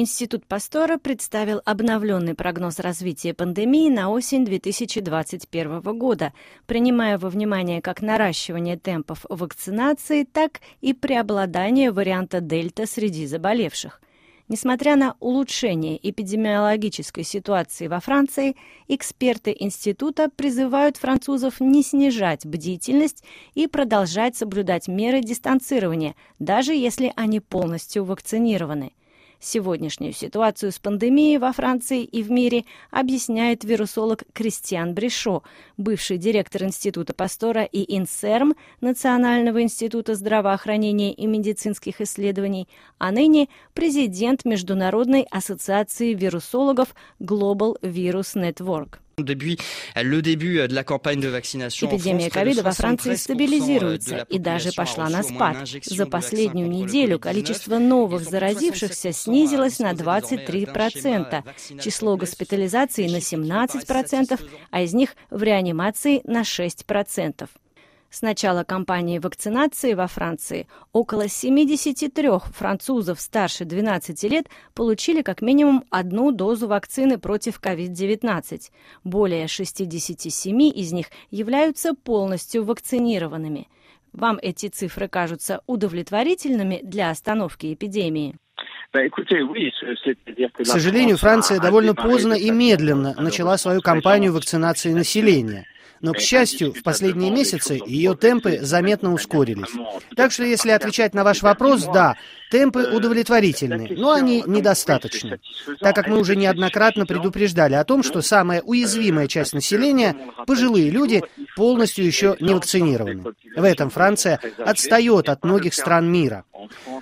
Институт Пастора представил обновленный прогноз развития пандемии на осень 2021 года, принимая во внимание как наращивание темпов вакцинации, так и преобладание варианта Дельта среди заболевших. Несмотря на улучшение эпидемиологической ситуации во Франции, эксперты института призывают французов не снижать бдительность и продолжать соблюдать меры дистанцирования, даже если они полностью вакцинированы. Сегодняшнюю ситуацию с пандемией во Франции и в мире объясняет вирусолог Кристиан Брешо, бывший директор Института Пастора и Инсерм Национального института здравоохранения и медицинских исследований, а ныне президент Международной ассоциации вирусологов Global Virus Network. Эпидемия ковида во Франции стабилизируется и даже пошла на спад. За последнюю неделю количество новых заразившихся снизилось на 23%, число госпитализаций на 17%, а из них в реанимации на 6%. С начала кампании вакцинации во Франции около 73 французов старше 12 лет получили как минимум одну дозу вакцины против COVID-19. Более 67 из них являются полностью вакцинированными. Вам эти цифры кажутся удовлетворительными для остановки эпидемии? К сожалению, Франция довольно поздно и медленно начала свою кампанию вакцинации населения – но, к счастью, в последние месяцы ее темпы заметно ускорились. Так что, если отвечать на ваш вопрос, да, темпы удовлетворительны, но они недостаточны, так как мы уже неоднократно предупреждали о том, что самая уязвимая часть населения, пожилые люди, полностью еще не вакцинированы. В этом Франция отстает от многих стран мира.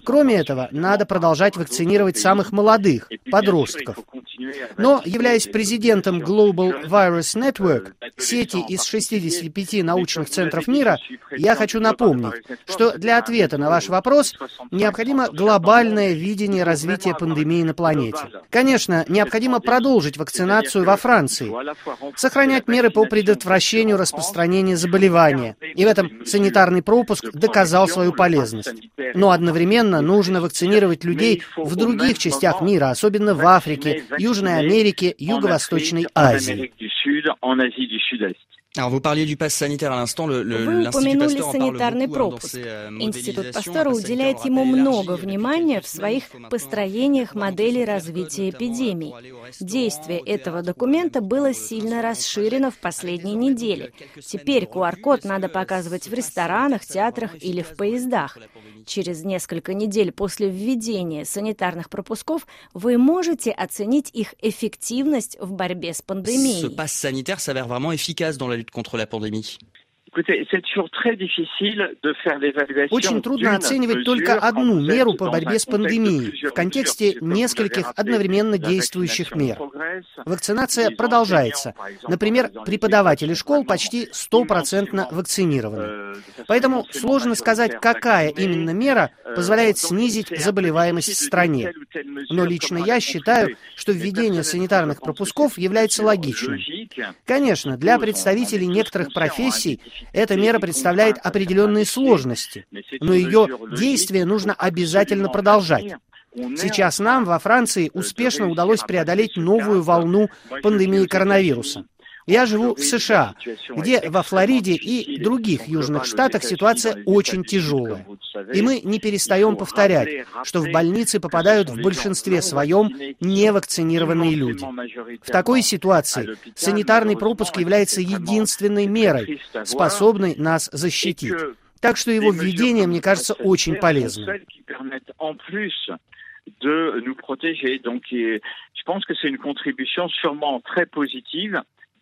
Кроме этого, надо продолжать вакцинировать самых молодых, подростков. Но, являясь президентом Global Virus Network, сети из 65 научных центров мира, я хочу напомнить, что для ответа на ваш вопрос необходимо глобальное видение развития пандемии на планете. Конечно, необходимо продолжить вакцинацию во Франции, сохранять меры по предотвращению распространения заболевания, и в этом санитарный пропуск доказал свою полезность. Но одновременно нужно вакцинировать людей в других частях мира, особенно в Африке, Южной Америке, Юго-Восточной Азии. Вы упомянули санитарный пропуск. Euh, Институт Пастора уделяет ему много внимания в своих построениях моделей развития эпидемий. Действие этого документа было сильно расширено в последние недели. Теперь QR-код надо показывать в ресторанах, театрах или в поездах. Через несколько недель после введения санитарных пропусков вы можете оценить их эффективность в борьбе с пандемией. Sanitaire s'avère vraiment efficace dans la lutte contre la pandémie. Очень трудно оценивать только одну меру по борьбе с пандемией в контексте нескольких одновременно действующих мер. Вакцинация продолжается. Например, преподаватели школ почти стопроцентно вакцинированы. Euh, Поэтому сложно сказать, какая именно мера euh, позволяет снизить заболеваемость в стране. Но лично я считаю, что введение санитарных пропусков является логичным. Конечно, для представителей некоторых профессий эта мера представляет определенные сложности, но ее действие нужно обязательно продолжать. Сейчас нам во Франции успешно удалось преодолеть новую волну пандемии коронавируса. Я живу в США, где во Флориде и других южных штатах ситуация очень тяжелая. И мы не перестаем повторять, что в больницы попадают в большинстве своем невакцинированные люди. В такой ситуации санитарный пропуск является единственной мерой, способной нас защитить. Так что его введение, мне кажется, очень полезным. de nous protéger. Donc, je pense que c'est une contribution sûrement très positive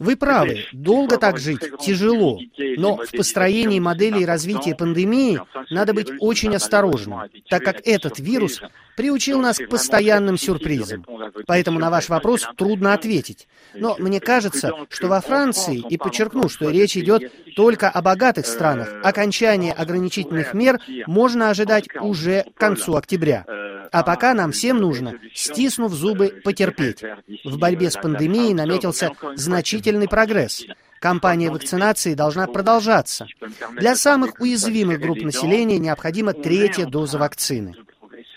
Вы правы, долго так жить тяжело, но в построении моделей развития пандемии надо быть очень осторожным, так как этот вирус приучил нас к постоянным сюрпризам. Поэтому на ваш вопрос трудно ответить. Но мне кажется, что во Франции, и подчеркну, что речь идет только о богатых странах, окончание ограничительных мер можно ожидать уже к концу октября. А пока нам всем нужно, стиснув зубы, потерпеть. В борьбе с пандемией наметился значительный прогресс. Кампания вакцинации должна продолжаться. Для самых уязвимых групп населения необходима третья доза вакцины.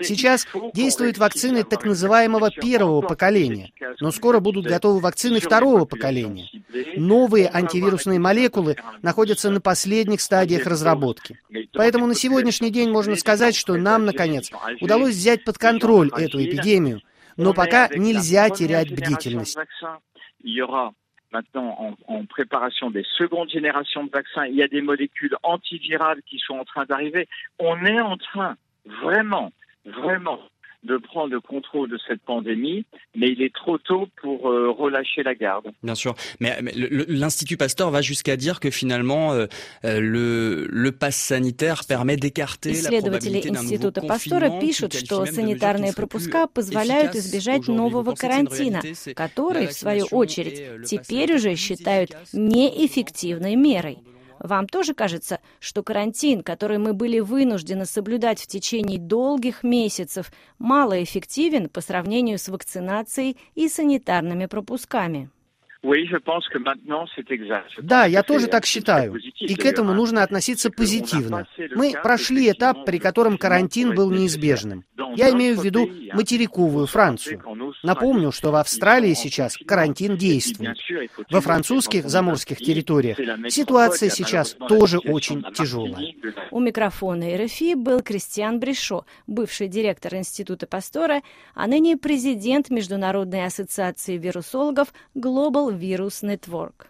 Сейчас действуют вакцины так называемого первого поколения, но скоро будут готовы вакцины второго поколения. Новые антивирусные молекулы находятся на последних стадиях разработки. Поэтому на сегодняшний день можно сказать, что нам, наконец, удалось взять под контроль эту эпидемию, но пока нельзя терять бдительность. maintenant en, en, préparation des secondes générations de vaccins. Il y a des molécules antivirales qui sont en train d'arriver. On est en train vraiment vraiment de prendre le contrôle de cette pandémie, mais il est trop tôt pour euh, relâcher la garde. Bien sûr, mais, mais l'Institut Pasteur va jusqu'à dire que finalement euh, euh le, le pass sanitaire permet d'écarter la probabilité d'un nouveau Пастора пишут, что санитарные пропуска позволяют избежать нового карантина, который, в свою очередь, теперь уже считают неэффективной мерой. Вам тоже кажется, что карантин, который мы были вынуждены соблюдать в течение долгих месяцев, малоэффективен по сравнению с вакцинацией и санитарными пропусками? Да, я тоже так считаю. И к этому нужно относиться позитивно. Мы прошли этап, при котором карантин был неизбежным. Я имею в виду материковую Францию. Напомню, что в Австралии сейчас карантин действует. Во французских заморских территориях ситуация сейчас тоже очень тяжелая. У микрофона РФИ был Кристиан Брешо, бывший директор Института Пастора, а ныне президент Международной ассоциации вирусологов Global Virus Network.